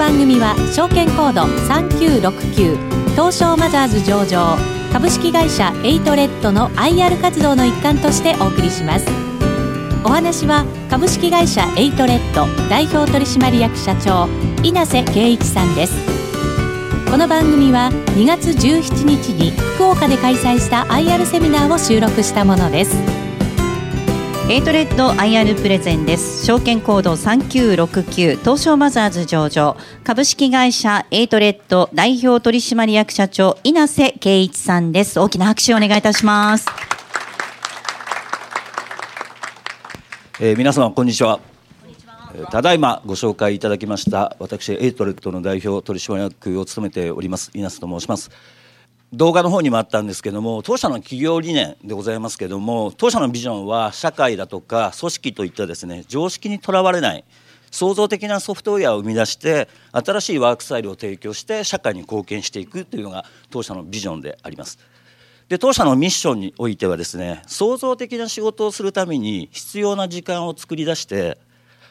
番組は証券コード3969東証マザーズ上場株式会社エイトレッドの IR 活動の一環としてお送りします。お話は株式会社エイトレッド代表取締役社長稲瀬圭一さんです。この番組は2月17日に福岡で開催した IR セミナーを収録したものです。エイトレッド IR プレゼンです。証券コード3969東証マザーズ上場。株式会社エイトレッド代表取締役社長稲瀬圭一さんです。大きな拍手をお願いいたします。えー、皆様こんにちは。ただいまご紹介いただきました私エイトレッドの代表取締役を務めております稲瀬と申します。動画の方にもあったんですけども当社の企業理念でございますけども当社のビジョンは社会だとか組織といったですね常識にとらわれない創造的なソフトウェアを生み出して新しいワークスタイルを提供して社会に貢献していくというのが当社のビジョンであります。で当社のミッションにおいてはですね創造的な仕事をするために必要な時間を作り出して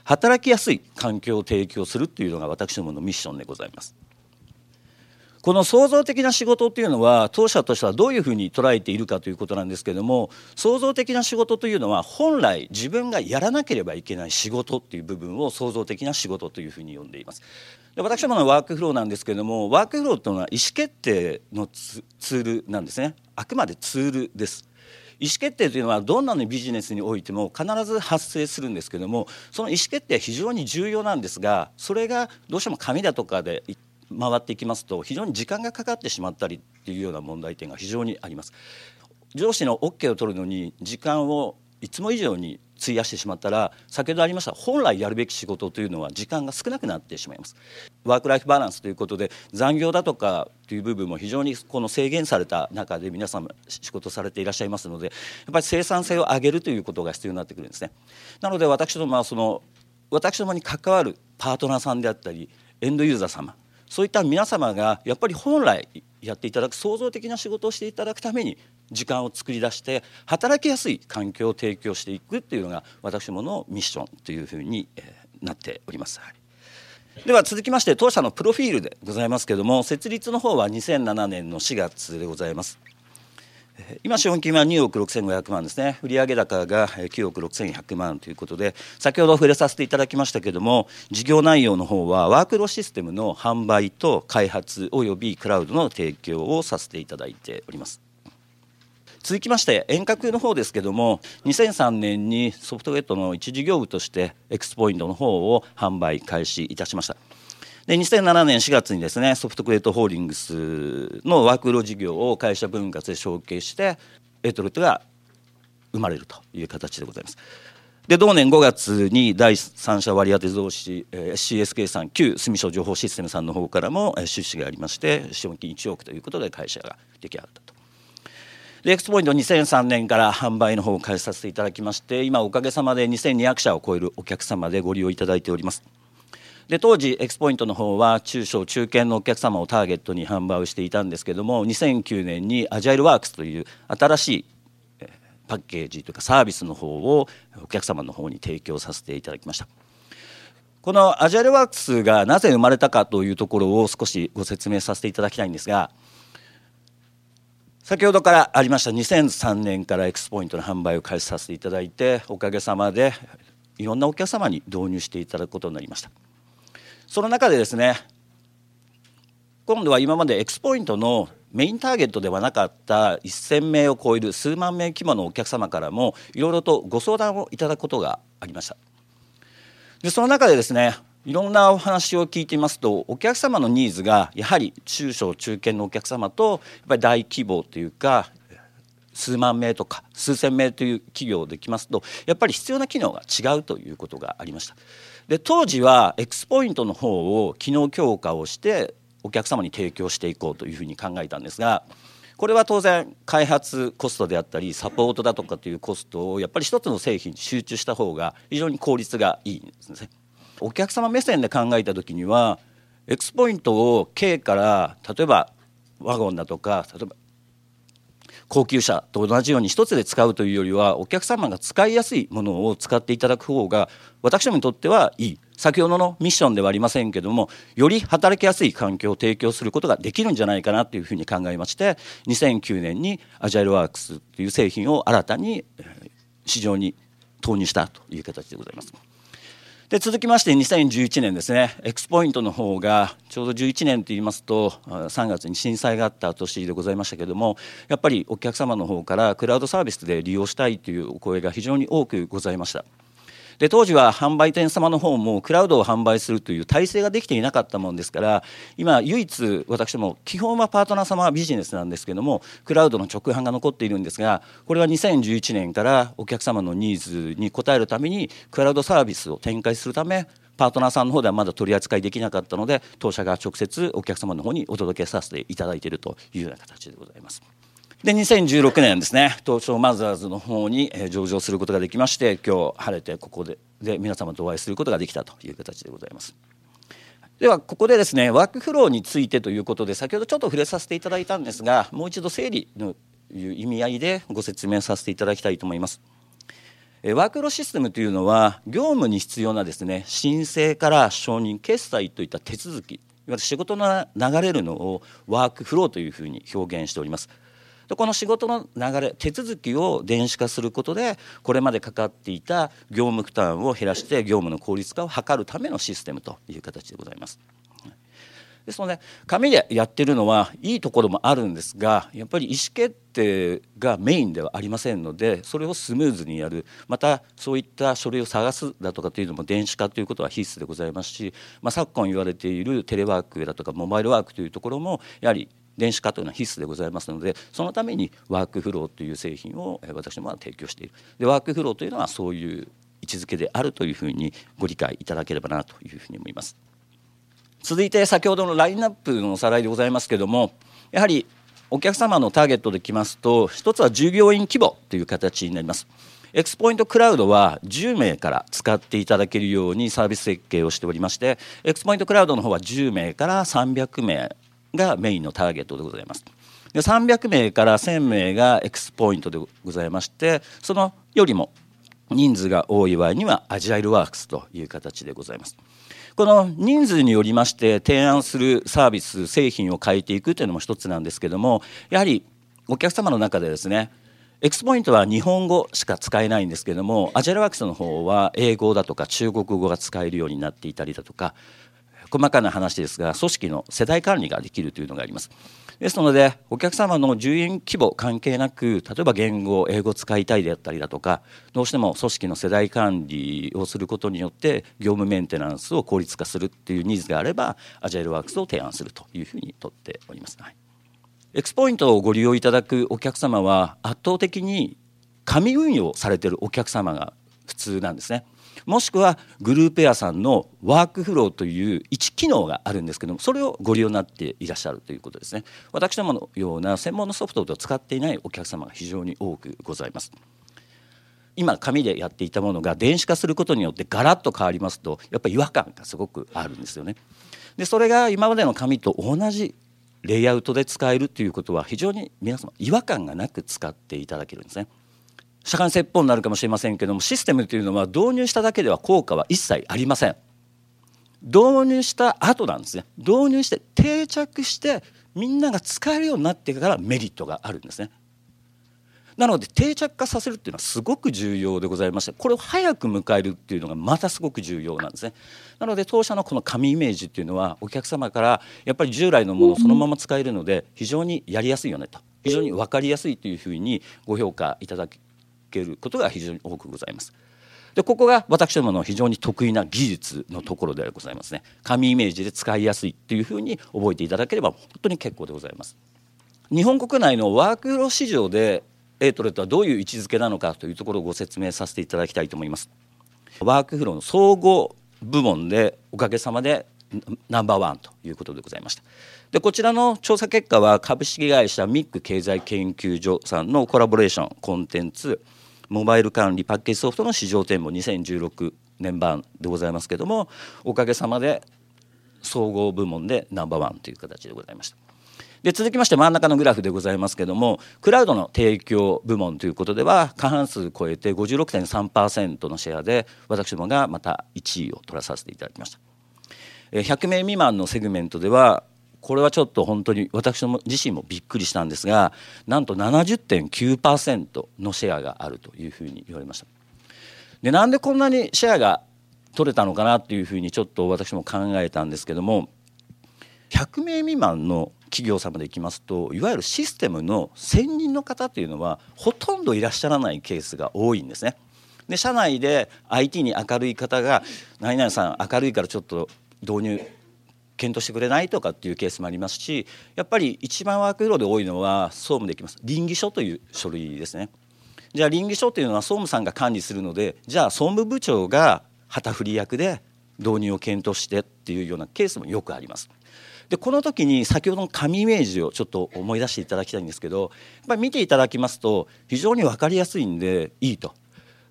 働きやすい環境を提供するというのが私どものミッションでございます。この創造的な仕事っていうのは当社としてはどういうふうに捉えているかということなんですけども創造的な仕事というのは本来自分がやらなければいけない仕事っていう部分を創造的な仕事というふうに呼んでいます。で私どものワークフローなんですけどもワークフローというのは意思決定のツールなんですねあくまでツールです。意思決定というのはどんなのビジネスにおいても必ず発生するんですけどもその意思決定は非常に重要なんですがそれがどうしても紙だとかで回っていきますと非常に時間がかかってしまったりっていうような問題点が非常にあります。上司の OK を取るのに時間をいつも以上に費やしてしまったら先ほどありました本来やるべき仕事というのは時間が少なくなってしまいますワークライフバランスということで残業だとかという部分も非常にこの制限された中で皆様仕事されていらっしゃいますのでやっぱり生産性を上げるということが必要になってくるんですねなので私どもはその私どもに関わるパートナーさんであったりエンドユーザー様そういった皆様がやっぱり本来やっていただく創造的な仕事をしていただくために時間を作り出して働きやすい環境を提供していくっていうのが私どものミッションというふうになっております。では続きまして当社のプロフィールでございますけども設立の方は2007年の4月でございます。今資本金は2億6500万ですね。売上高が9億6100万ということで先ほど触れさせていただきましたけれども事業内容の方はワークロシステムの販売と開発およびクラウドの提供をさせていただいております。続きまして遠隔の方ですけども2003年にソフトウェットの一事業部としてエクスポイントの方を販売開始いたしました。で2007年4月にですねソフトクレートホールディングスのワークロ事業を会社分割で承継してエトルトが生まれるという形でございます。で同年5月に第三者割当増資、えー、CSK さん旧住所情報システムさんの方からも出資がありまして資本金1億ということで会社が出来上がったと。でエクスポイント2003年から販売の方を開始させていただきまして今おかげさまで2200社を超えるお客様でご利用いただいております。で当時エクスポイントの方は中小中堅のお客様をターゲットに販売をしていたんですけども2009年にアジャイルワークスという新しいパッケージというかサービスの方をお客様の方に提供させていただきました。このアジャイルワークスがなぜ生まれたかというところを少しご説明させていただきたいんですが先ほどからありました2003年からエクスポイントの販売を開始させていただいておかげさまでいろんなお客様に導入していただくことになりました。その中でですね今度は今までエクスポイントのメインターゲットではなかった1,000名を超える数万名規模のお客様からもいろいろとご相談をいただくことがありました。でその中でですねいろんなお話を聞いていますとお客様のニーズがやはり中小中堅のお客様とやっぱり大規模というか数万名とか数千名という企業できますとやっぱり必要な機能が違うということがありました。で当時はエクスポイントの方を機能強化をしてお客様に提供していこうというふうに考えたんですがこれは当然開発コストであったりサポートだとかというコストをやっぱり一つの製品に集中した方が非常に効率がいいんですね。お客様目線で考えた時にはエクスポイントを K から例えばワゴンだとか例えば高級車と同じように一つで使うというよりはお客様が使いやすいものを使っていただく方が私どもにとってはいい先ほどのミッションではありませんけどもより働きやすい環境を提供することができるんじゃないかなというふうに考えまして2009年にアジャイルワークスという製品を新たに市場に投入したという形でございます。で続きまして2011年ですねエクスポイントの方がちょうど11年といいますと3月に震災があった年でございましたけれどもやっぱりお客様の方からクラウドサービスで利用したいというお声が非常に多くございました。で当時は販売店様の方もクラウドを販売するという体制ができていなかったもんですから今唯一私も基本はパートナー様ビジネスなんですけどもクラウドの直販が残っているんですがこれは2011年からお客様のニーズに応えるためにクラウドサービスを展開するためパートナーさんの方ではまだ取り扱いできなかったので当社が直接お客様の方にお届けさせていただいているというような形でございます。で2016年ですね東証マザーズの方に上場することができまして今日晴れてここでで皆様とお会いすることができたという形でございます。ではここでですねワークフローについてということで先ほどちょっと触れさせていただいたんですがもう一度整理のいう意味合いでご説明させていただきたいと思います。ワークフローシステムというのは業務に必要なですね申請から承認決済といった手続きいわゆる仕事の流れるのをワークフローというふうに表現しております。でこの仕事の流れ手続きを電子化することでこれまでかかっていた業務負担を減らして業務の効率化を図るためのシステムという形でございます。ですので紙でやってるのはいいところもあるんですがやっぱり意思決定がメインではありませんのでそれをスムーズにやるまたそういった書類を探すだとかというのも電子化ということは必須でございますし、まあ、昨今言われているテレワークだとかモバイルワークというところもやはり電子化というのは必須でございますのでそのためにワークフローという製品を私どもは提供している。でワークフローというのはそういう位置づけであるというふうにご理解いただければなというふうに思います。続いて先ほどのラインナップのおさらいでございますけどもやはりお客様のターゲットできますと一つは従業員規模という形になります。エクスポイントクラウドは10名から使っていただけるようにサービス設計をしておりましてエクスポイントクラウドの方は10名から300名がメインのターゲットでございます。で300名から1000名がエクスポイントでございましてそのよりも人数が多い場合にはアジャイルワークスという形でございます。この人数によりまして提案するサービス製品を変えていくというのも一つなんですけどもやはりお客様の中でですねエクスポイントは日本語しか使えないんですけどもアジャイルワークスの方は英語だとか中国語が使えるようになっていたりだとか細かな話ですが組織の世代管理ができるというのがあります。ですのでお客様の従業規模関係なく例えば言語英語使いたいであったりだとかどうしても組織の世代管理をすることによって業務メンテナンスを効率化するっていうニーズがあればアジャイルワークスを提案するというふうにとっております、はい、エクスポイントをご利用いただくお客様は圧倒的に紙運用されてるお客様が普通なんですね。もしくはグループ屋さんのワークフローという1機能があるんですけどもそれをご利用になっていらっしゃるということですね。私どものような専門のソフトを使っていないお客様が非常に多くございます。今紙でやっていたものが電子化することによってガラッと変わりますとやっぱり違和感がすごくあるんですよね。でそれが今までの紙と同じレイアウトで使えるということは非常に皆様違和感がなく使っていただけるんですね。社会説法になるかもしれませんけどもシステムというのは導入しただけでは効果は一切ありません。導入した後なんですね。導入して定着してみんなが使えるようになってからメリットがあるんですね。なので定着化させるっていうのはすごく重要でございましてこれを早く迎えるっていうのがまたすごく重要なんですね。なので当社のこの紙イメージっていうのはお客様からやっぱり従来のものをそのまま使えるので非常にやりやすいよねと非常に分かりやすいというふうにご評価いただきけることが非常に多くございます。でここが私どもの非常に得意な技術のところでございますね。紙イメージで使いやすいっていうふうに覚えていただければ本当に結構でございます。日本国内のワークフロー市場でエイトレッドはどういう位置づけなのかというところをご説明させていただきたいと思います。ワークフローの総合部門でおかげさまでナンバーワンということでございました。でこちらの調査結果は株式会社ミック経済研究所さんのコラボレーションコンテンツモバイル管理パッケージソフトの市場展望2016年版でございますけどもおかげさまで総合部門でナンバーワンという形でございました。で続きまして真ん中のグラフでございますけどもクラウドの提供部門ということでは過半数超えて56.3%のシェアで私どもがまた1位を取らさせていただきました。100名未満のセグメントではこれはちょっと本当に私も自身もびっくりしたんですがなんと70.9%のシェアがあるというふうに言われましたでなんでこんなにシェアが取れたのかなっていうふうにちょっと私も考えたんですけども100名未満の企業様でいきますといわゆるシステムの専任の方というのはほとんどいらっしゃらないケースが多いんですね。で社内で IT に明るい方が「何々さん明るいからちょっと導入検討してくれない?」とかっていうケースもありますしやっぱり一番ワークフローで多いのは総務でいきます倫理書という書類ですね。じゃあ倫理書というのは総務さんが管理するのでじゃあ総務部長が旗振り役で導入を検討してっていうようなケースもよくあります。でこの時に先ほどの紙イメージをちょっと思い出していただきたいんですけどやっぱり見ていただきますと非常に分かりやすいんでいいと。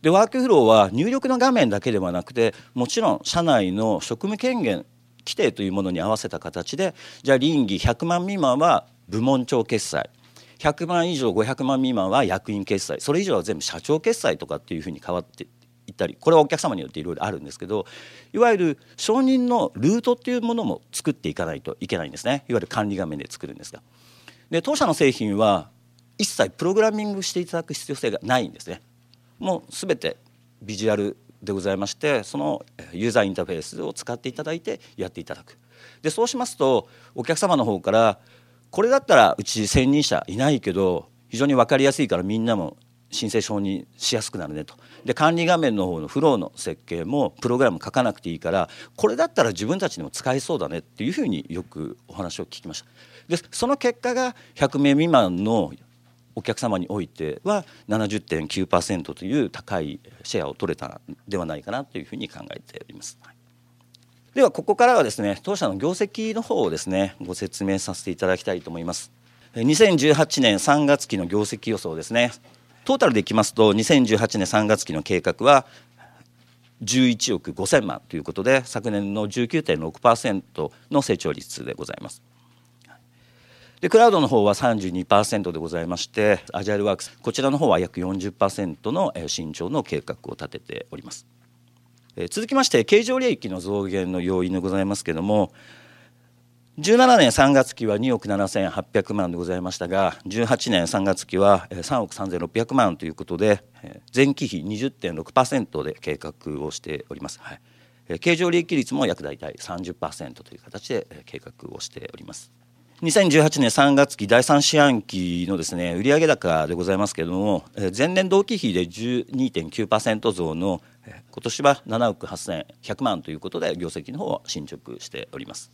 でワークフローは入力の画面だけではなくてもちろん社内の職務権限規定というものに合わせた形でじゃあ倫理100万未満は部門長決済。100万以上500万未満は役員決済。それ以上は全部社長決済とかっていうふうに変わっていったりこれはお客様によっていろいろあるんですけどいわゆる承認のルートっていうものも作っていかないといけないんですね。いわゆる管理画面で作るんですが。で当社の製品は一切プログラミングしていただく必要性がないんですね。もう全てビジュアルでございましてそのユーザーインターフェースを使っていただいてやっていただく。でそうしますとお客様の方からこれだったらうち専任者いないけど非常に分かりやすいからみんなも申請承認しやすくなるねと。で管理画面の方のフローの設計もプログラム書かなくていいからこれだったら自分たちにも使えそうだねっていうふうによくお話を聞きました。でその結果が100名未満のお客様においては70.9%という高いシェアを取れたんではないかなというふうに考えております。ではここからはですね当社の業績の方をですねご説明させていただきたいと思います。2018年3月期の業績予想ですねトータルでいきますと2018年3月期の計画は11億5000万ということで昨年の19.6%の成長率でございます。でクラウドの方は32%でございましてアジャイルワークスこちらの方は約40%の伸長の計画を立てております。続きまして経常利益の増減の要因でございますけれども17年3月期は2億7800万でございましたが18年3月期は3億3600万ということで前期比20.6%で計画をしております、はい、経常利益率も約大体30%という形で計画をしております。2018年3月期第3四半期のですね売上高でございますけれども前年同期比で12.9%増の今年は7億8100万ということで業績の方を進捗しております。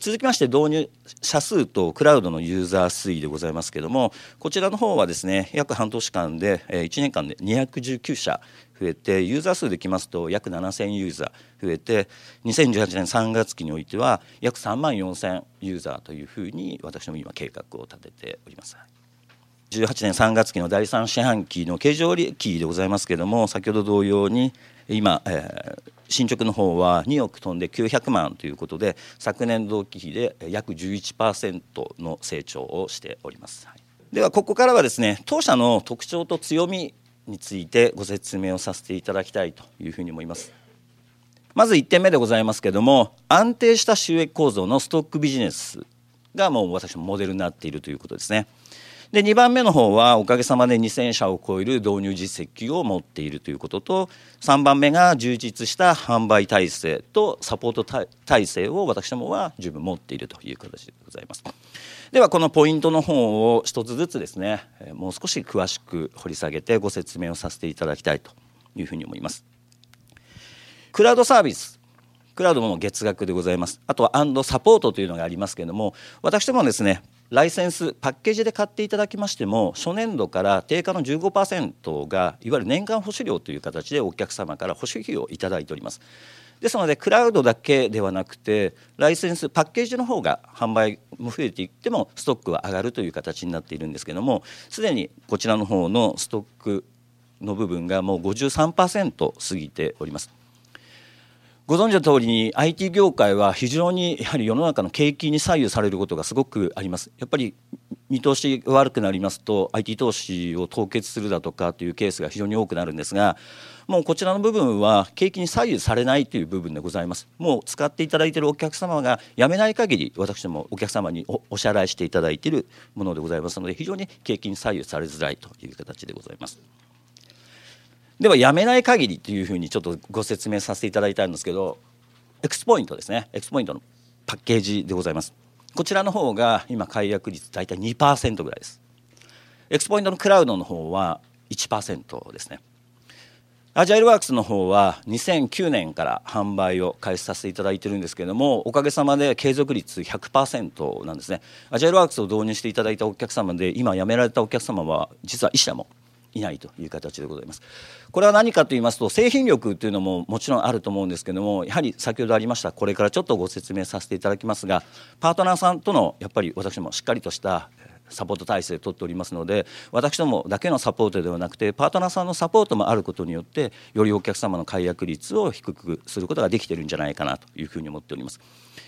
続きまして導入者数とクラウドのユーザー推移でございますけれどもこちらの方はですね約半年間で、1年間で219社増えてユーザー数できますと約7000ユーザー増えて2018年3月期においては約3万4000ユーザーというふうに私ども今計画を立てております。18年3月期の第3四半期の経常利益でございますけれども先ほど同様に今、えー、進捗の方は2億飛んで900万ということで昨年同期比で約11%の成長をしております。ではここからはですね当社の特徴と強みについてご説明をさせていただきたいというふうに思います。まず1点目でございますけども安定した収益構造のストックビジネスがもう私のモデルになっているということですね。で2番目の方はおかげさまで2000社を超える導入実績を持っているということと3番目が充実した販売体制とサポート体制を私どもは十分持っているという形でございます。ではこのポイントの方を一つずつですねもう少し詳しく掘り下げてご説明をさせていただきたいというふうに思います。クラウドサービスクラウドも月額でございます。あとはアンドサポートというのがありますけれども私どもですねライセンスパッケージで買っていただきましても初年度から定価の15%がいわゆる年間保守料という形でお客様から保守費をいただいておりますですのでクラウドだけではなくてライセンスパッケージの方が販売も増えていってもストックは上がるという形になっているんですけどもすでにこちらの方のストックの部分がもう53%過ぎておりますご存知の通りに IT 業界は非常にやはり世の中の景気に左右されることがすごくあります。やっぱり見通し悪くなりますと IT 投資を凍結するだとかというケースが非常に多くなるんですがもうこちらの部分は景気に左右されないという部分でございます。もう使っていただいているお客様がやめない限り私どもお客様にお支払いしていただいているものでございますので非常に景気に左右されづらいという形でございます。ではやめない限りというふうにちょっとご説明させていただいたんですけどエクスポイントですね。エクスポイントのパッケージでございます。こちらの方が今解約率大体2%ぐらいです。エクスポイントのクラウドの方は1%ですね。アジャイルワークスの方は2009年から販売を開始させていただいてるんですけれどもおかげさまで継続率100%なんですねアジャイルワークスを導入していただいたお客様で今辞められたお客様は実は1社もいないという形でございます。これは何かと言いますと製品力というのももちろんあると思うんですけどもやはり先ほどありましたこれからちょっとご説明させていただきますがパートナーさんとのやっぱり私もしっかりとしたサポート体制を取っておりますので私どもだけのサポートではなくてパートナーさんのサポートもあることによってよりお客様の解約率を低くすることができているんじゃないかなというふうに思っております。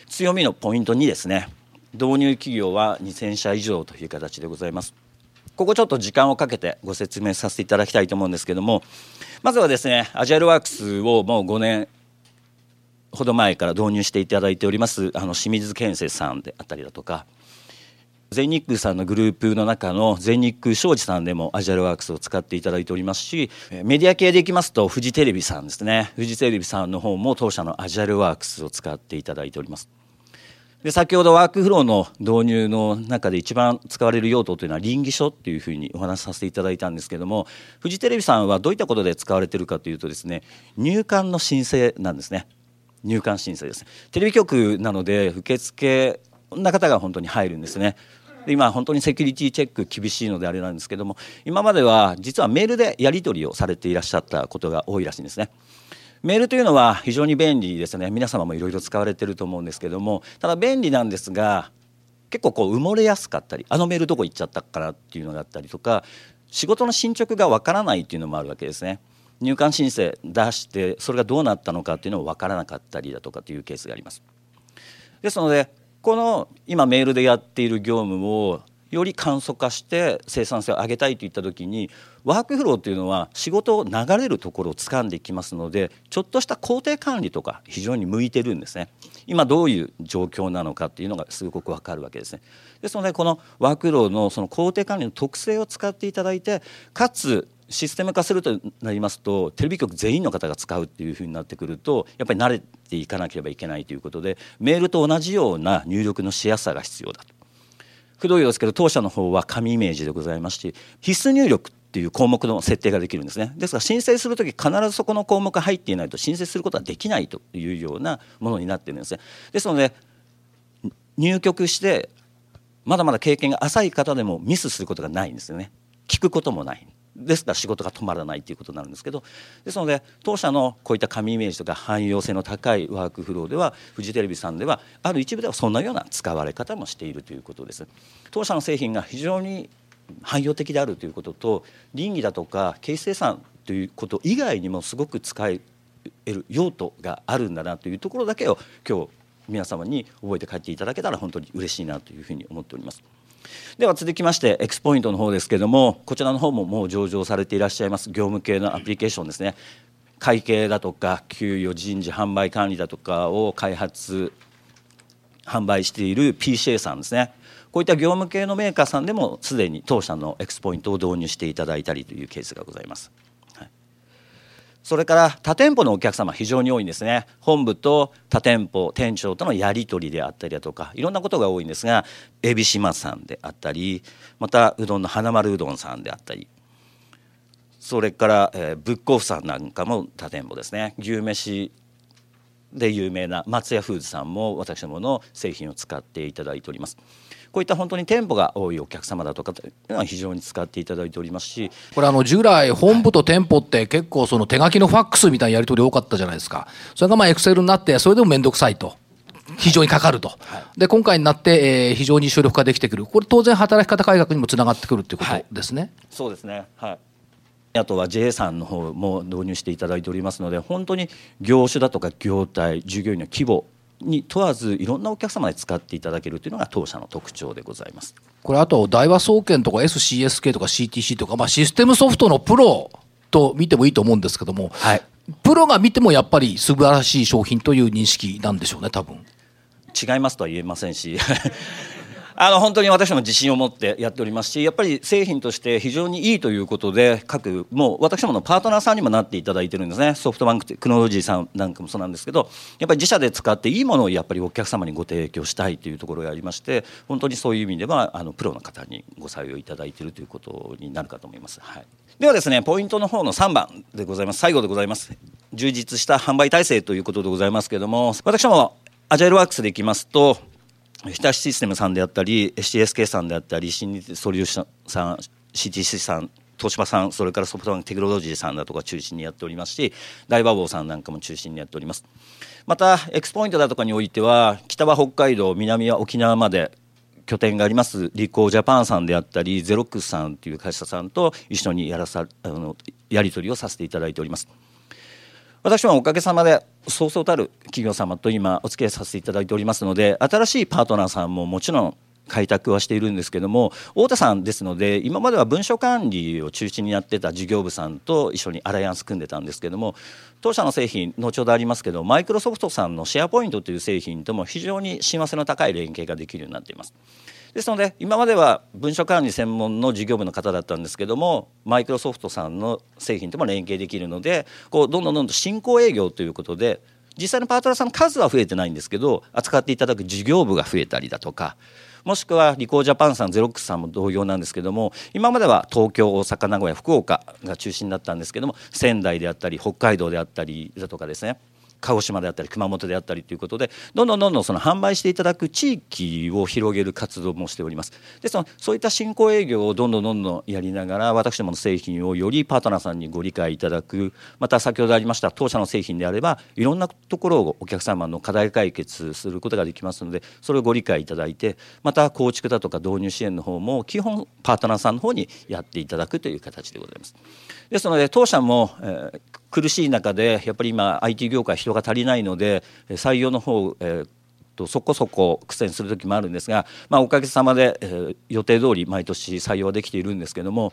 強みのポイント2ですね導入企業は2000社以上という形でございます。ここちょっと時間をかけてご説明させていただきたいと思うんですけどもまずはですねアジャイルワークスをもう5年ほど前から導入していただいておりますあの清水建設さんであったりだとか全日空さんのグループの中の全日空商事さんでもアジャルワークスを使っていただいておりますしメディア系でいきますとフジテレビさんですね。フジテレビさんの方も当社のアジャルワークスを使っていただいております。で先ほどワークフローの導入の中で一番使われる用途というのは倫理書っていうふうにお話しさせていただいたんですけどもフジテレビさんはどういったことで使われているかというとですね入管の申請なんですね。入管申請です。テレビ局なので受付こんな方が本当に入るんですね。今本当にセキュリティチェック厳しいのであれなんですけども今までは実はメールでやり取りをされていらっしゃったことが多いらしいんですね。メールというのは非常に便利ですね。皆様もいろいろ使われてると思うんですけどもただ便利なんですが結構こう埋もれやすかったりあのメールどこ行っちゃったかなっていうのがあったりとか仕事の進捗がわからないっていうのもあるわけですね。入管申請出してそれがどうなったのかっていうのもわからなかったりだとかというケースがあります。ですのでこの今メールでやっている業務をより簡素化して生産性を上げたいといった時にワークフローというのは仕事を流れるところを掴んでいきますのでちょっとした工程管理とか非常に向いてるんですね。今どういう状況なのかっていうのがすごくわかるわけですね。ですのでこのワークフローのその工程管理の特性を使っていただいてかつシステム化するとなりますとテレビ局全員の方が使うっていうふうになってくるとやっぱり慣れていかなければいけないということでメールと同じような入力のしやすさが必要だと。くどいですけど当社の方は紙イメージでございまして必須入力っていう項目の設定ができるんですね。ですから申請する時必ずそこの項目が入っていないと申請することはできないというようなものになってるんですね。ですので入局してまだまだ経験が浅い方でもミスすることがないんですよね。聞くこともない。ですから仕事が止まらないということになるんですけどですので当社のこういった紙イメージとか汎用性の高いワークフローではフジテレビさんではある一部ではそんなような使われ方もしているということです当社の製品が非常に汎用的であるということと倫理だとか経費生産ということ以外にもすごく使える用途があるんだなというところだけを今日皆様に覚えて帰っていただけたら本当に嬉しいなというふうに思っております。では続きましてエクスポイントの方ですけれどもこちらの方ももう上場されていらっしゃいます業務系のアプリケーションですね会計だとか給与人事販売管理だとかを開発販売している PCA さんですねこういった業務系のメーカーさんでもすでに当社のエクスポイントを導入していただいたりというケースがございます。それから他店舗のお客様非常に多いんですね本部と他店舗店長とのやり取りであったりだとかいろんなことが多いんですがエビシマさんであったりまたうどんの花丸うどんさんであったりそれから、えー、ブックオフさんなんかも他店舗ですね牛めしで有名な松屋フーズさんも私どもの製品を使っていただいております。こういった本当に店舗が多いお客様だとかというのは非常に使っていただいておりますし。これあの従来本部と店舗って結構その手書きのファックスみたいなやり取り多かったじゃないですか。それがまあエクセルになってそれでも面倒くさいと。非常にかかると、はい、で今回になって、えー、非常に省力化できてくる、これ、当然、働き方改革にもつながってくるということですね、はい、そうですね、はい、あとは JA さんの方も導入していただいておりますので本当に業種だとか業態従業員の規模に問わずいろんなお客様で使っていただけるというのが当社の特徴でございます。これあと大和総研とか SCSK とか CTC とか、まあ、システムソフトのプロと見てもいいと思うんですけども、はい、プロが見てもやっぱり素晴らしい商品という認識なんでしょうね多分違いますとは言えませんしあの本当に私も自信を持ってやっておりますしやっぱり製品として非常にいいということで各もう私どものパートナーさんにもなっていただいてるんですね。ソフトバンクテクノロジーさんなんかもそうなんですけどやっぱり自社で使っていいものをやっぱりお客様にご提供したいというところがありまして本当にそういう意味ではあのプロの方にご採用いただいているということになるかと思います。はい、ではですねポイントの方の3番でございます。最後でございます。充実した販売体制ということでございますけれども私どもアジャイルワークスでいきますと日立システムさんであったり CSK さんであったり新日ソリューションさん CTC さん東芝さんそれからソフトバンクテクノロジーさんだとか中心にやっておりますし大和坊さんなんかも中心にやっております。またエクスポイントだとかにおいては北は北海道南は沖縄まで拠点がありますリコージャパンさんであったりゼロックスさんという会社さんと一緒にやらさあのやり取りをさせていただいております。私はおかげさまでそうそうたる企業様と今お付き合いさせていただいておりますので新しいパートナーさんももちろん開拓はしているんですけども太田さんですので今までは文書管理を中心にやってた事業部さんと一緒にアライアンス組んでたんですけども当社の製品後ほどありますけどマイクロソフトさんのシェアポイントという製品とも非常に親和性の高い連携ができるようになっています。ですので今までは文書管理専門の事業部の方だったんですけどもマイクロソフトさんの製品とも連携できるのでこうどんどんどんどん進行営業ということで実際のパートナーさんの数は増えてないんですけど扱っていただく事業部が増えたりだとかもしくはリコージャパンさんゼロックスさんも同様なんですけども今までは東京大阪名古屋福岡が中心だったんですけども仙台であったり北海道であったりだとかですね鹿児島であったり熊本であったりということでどんどんどんどんその販売していただく地域を広げる活動もしておりますでそのそういった新興営業をどんどんどんどんやりながら私どもの製品をよりパートナーさんにご理解いただくまた先ほどありました当社の製品であればいろんなところをお客様の課題解決することができますのでそれをご理解いただいてまた構築だとか導入支援の方も基本パートナーさんの方にやっていただくという形でございます。ですので当社も、えー、苦しい中でやっぱり今 IT 業界人が足りないので採用の方、えーとそこそこ苦戦する時もあるんですが、まあ、おかげさまで、えー、予定通り毎年採用はできているんですけども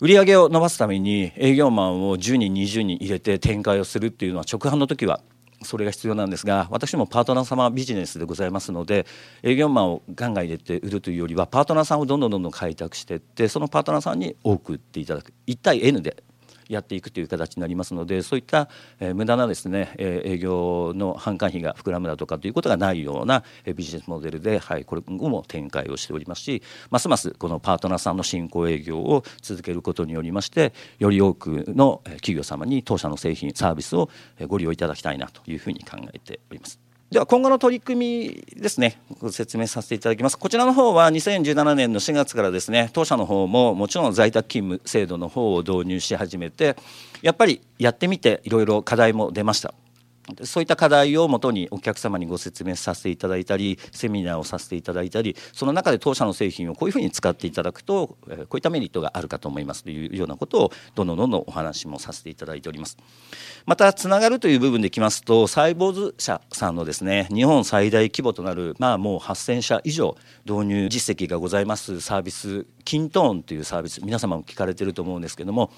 売り上げを伸ばすために営業マンを10人20人入れて展開をするっていうのは直販の時はそれが必要なんですが私もパートナー様ビジネスでございますので営業マンをガンガン入れて売るというよりはパートナーさんをどんどんどんどん開拓していってそのパートナーさんに多く売っていただく。1対 N でやっていくという形になりますのでそういった、えー、無駄なですね、えー、営業の販管費が膨らむだとかということがないような、えー、ビジネスモデルで、はい、これ後も展開をしておりますしますますこのパートナーさんの新興営業を続けることによりましてより多くの企業様に当社の製品サービスをご利用いただきたいなというふうに考えております。では今後の取り組みですねご説明させていただきます。こちらの方は2017年の4月からですね当社の方ももちろん在宅勤務制度の方を導入し始めてやっぱりやってみていろいろ課題も出ました。そういった課題をもとにお客様にご説明させていただいたりセミナーをさせていただいたりその中で当社の製品をこういうふうに使っていただくとこういったメリットがあるかと思いますというようなことをどんどんどんどんお話もさせていただいております。またつながるという部分でいきますとサイボーズ社さんのですね日本最大規模となるまあもう8000社以上導入実績がございます。サービスキントーンというサービス皆様も聞かれてると思うんですけども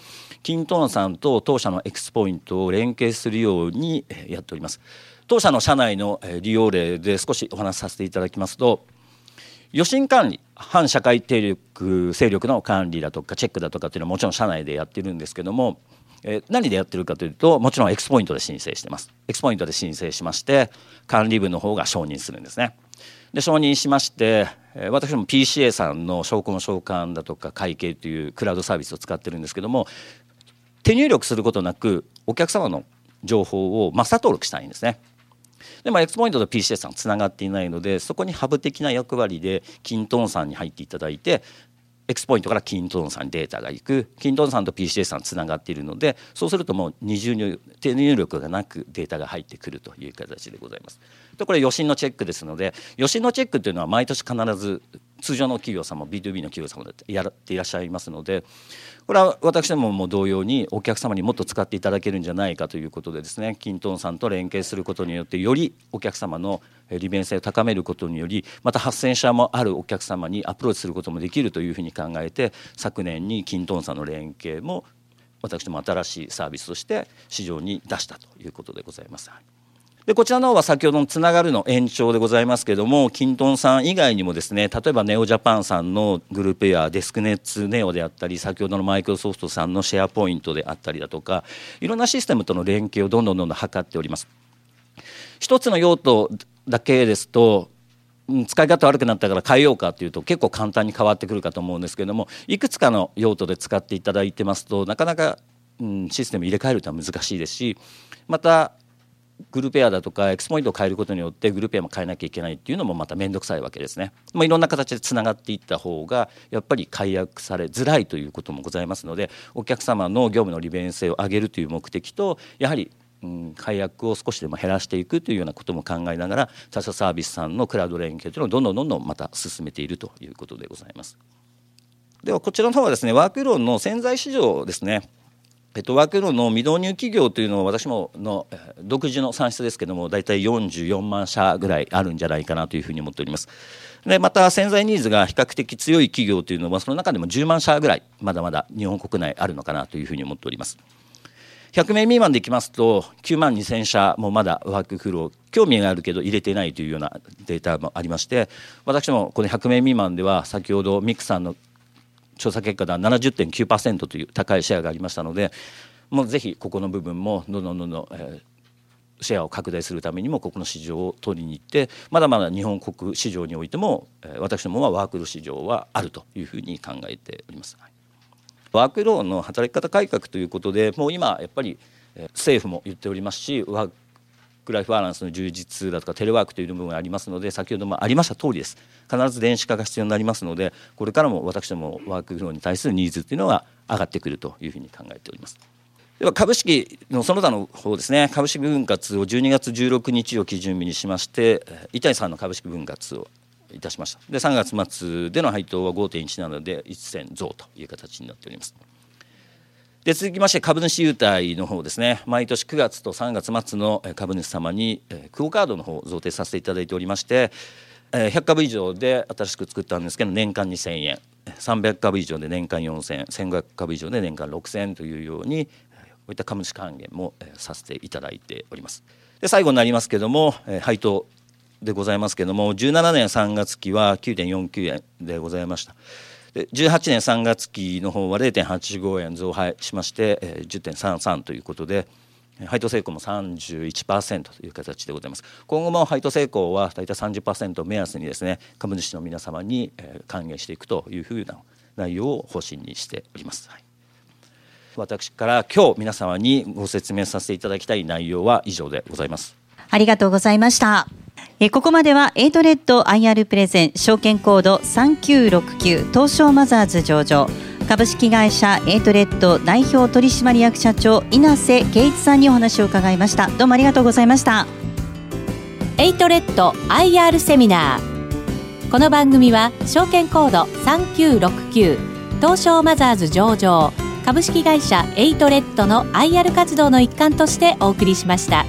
kintoneさんと当社の X-pointを連携するようにやっております。当社の社内の利用例で少しお話しさせていただきますと与信管理反社会勢力勢力の管理だとかチェックだとかっていうのはもちろん社内でやってるんですけどもえ何でやってるかというともちろん X-pointで申請してます。 X-pointで申請しまして管理部の方が承認するんですね。で承認しまして私も PCA さんの商魂商管だとか会計というクラウドサービスを使ってるんですけども手入力することなくお客様の情報をマスター登録したいんですねでもエクスポイントと PCA さんつながっていないのでそこにハブ的な役割でキントンさんに入っていただいてエクスポイントからキントンさんにデータがいくキントンさんと PCA さんつながっているのでそうするともう二重入手入力がなくデータが入ってくるという形でございます。でこれ予診のチェックですので予診のチェックっていうのは毎年必ず通常の企業様 B2B の企業様でやっていらっしゃいますのでこれは私どもも同様にお客様にもっと使っていただけるんじゃないかということでですねキントンさんと連携することによってよりお客様の利便性を高めることによりまた8000社もあるお客様にアプローチすることもできるというふうに考えて昨年にキントンさんの連携も私ども新しいサービスとして市場に出したということでございます。でこちらの方は先ほどのつながるの延長でございますけれどもキントンさん以外にもですね例えばネオジャパンさんのグループやデスクネッツネオであったり先ほどのマイクロソフトさんのシェアポイントであったりだとかいろんなシステムとの連携をどんどんどんどん図っております。一つの用途だけですと使い方悪くなったから変えようかというと結構簡単に変わってくるかと思うんですけれどもいくつかの用途で使っていただいてますとなかなか、うん、システム入れ替えるとは難しいですしまたグループエアだとかエクスポイントを変えることによってグループエアも変えなきゃいけないっていうのもまた面倒くさいわけですね。まあ、いろんな形でつながっていった方がやっぱり解約されづらいということもございますのでお客様の業務の利便性を上げるという目的とやはりうん、解約を少しでも減らしていくというようなことも考えながら他社サービスさんのクラウド連携というのをどんどんどんどんまた進めているということでございます。ではこちらの方はですねワークローンの潜在市場ですねえっと、ワークローの未導入企業というのは私もの独自の算出ですけども大体44万社ぐらいあるんじゃないかなというふうに思っております。でまた潜在ニーズが比較的強い企業というのはその中でも10万社ぐらいまだまだ日本国内あるのかなというふうに思っております。100名未満でいきますと9万2000社もまだワークフロー興味があるけど入れてないというようなデータもありまして私もこの100名未満では先ほどミクさんの調査結果では70.9%という高いシェアがありましたのでもうぜひここの部分もどんどんどんどん、えー、シェアを拡大するためにもここの市場を取りに行ってまだまだ日本国市場においても、えー、私どもはワークル市場はあるというふうに考えております。ワークローの働き方改革ということでもう今やっぱり政府も言っておりますしワークライフバランスの充実だとかテレワークという部分がありますので先ほどもありました通りです。必ず電子化が必要になりますのでこれからも私どもワークフローに対するニーズというのは上がってくるというふうに考えております。では株式のその他の方ですね。株式分割を12月16日を基準日にしまして伊谷さんの株式分割をいたしました。で3月末での配当は5.1なので1銭増という形になっております。で続きまして株主優待の方ですね。毎年9月と3月末の株主様にクオカードの方を贈呈させていただいておりまして100株以上で新しく作ったんですけど年間2000円。300株以上で年間4000円。1500株以上で年間6000円というようにこういった株主還元もさせていただいております。で最後になりますけども配当でございますけども17年3月期は9.49円でございました。18年3月期の方は0.85円増配しまして、10.33ということで配当成功も31%という形でございます。今後も配当成功は大体30%を目安にですね株主の皆様に、えー、還元していくというふうな内容を方針にしております、はい、私から今日皆様にご説明させていただきたい内容は以上でございます。ありがとうございました。えここまではエイトレッド IR プレゼン証券コード3969東証マザーズ上場。株式会社エイトレッド代表取締役社長稲瀬圭一さんにお話を伺いました。どうもありがとうございました。エイトレッド IR セミナー。この番組は証券コード3969東証マザーズ上場。株式会社エイトレッドの IR 活動の一環としてお送りしました。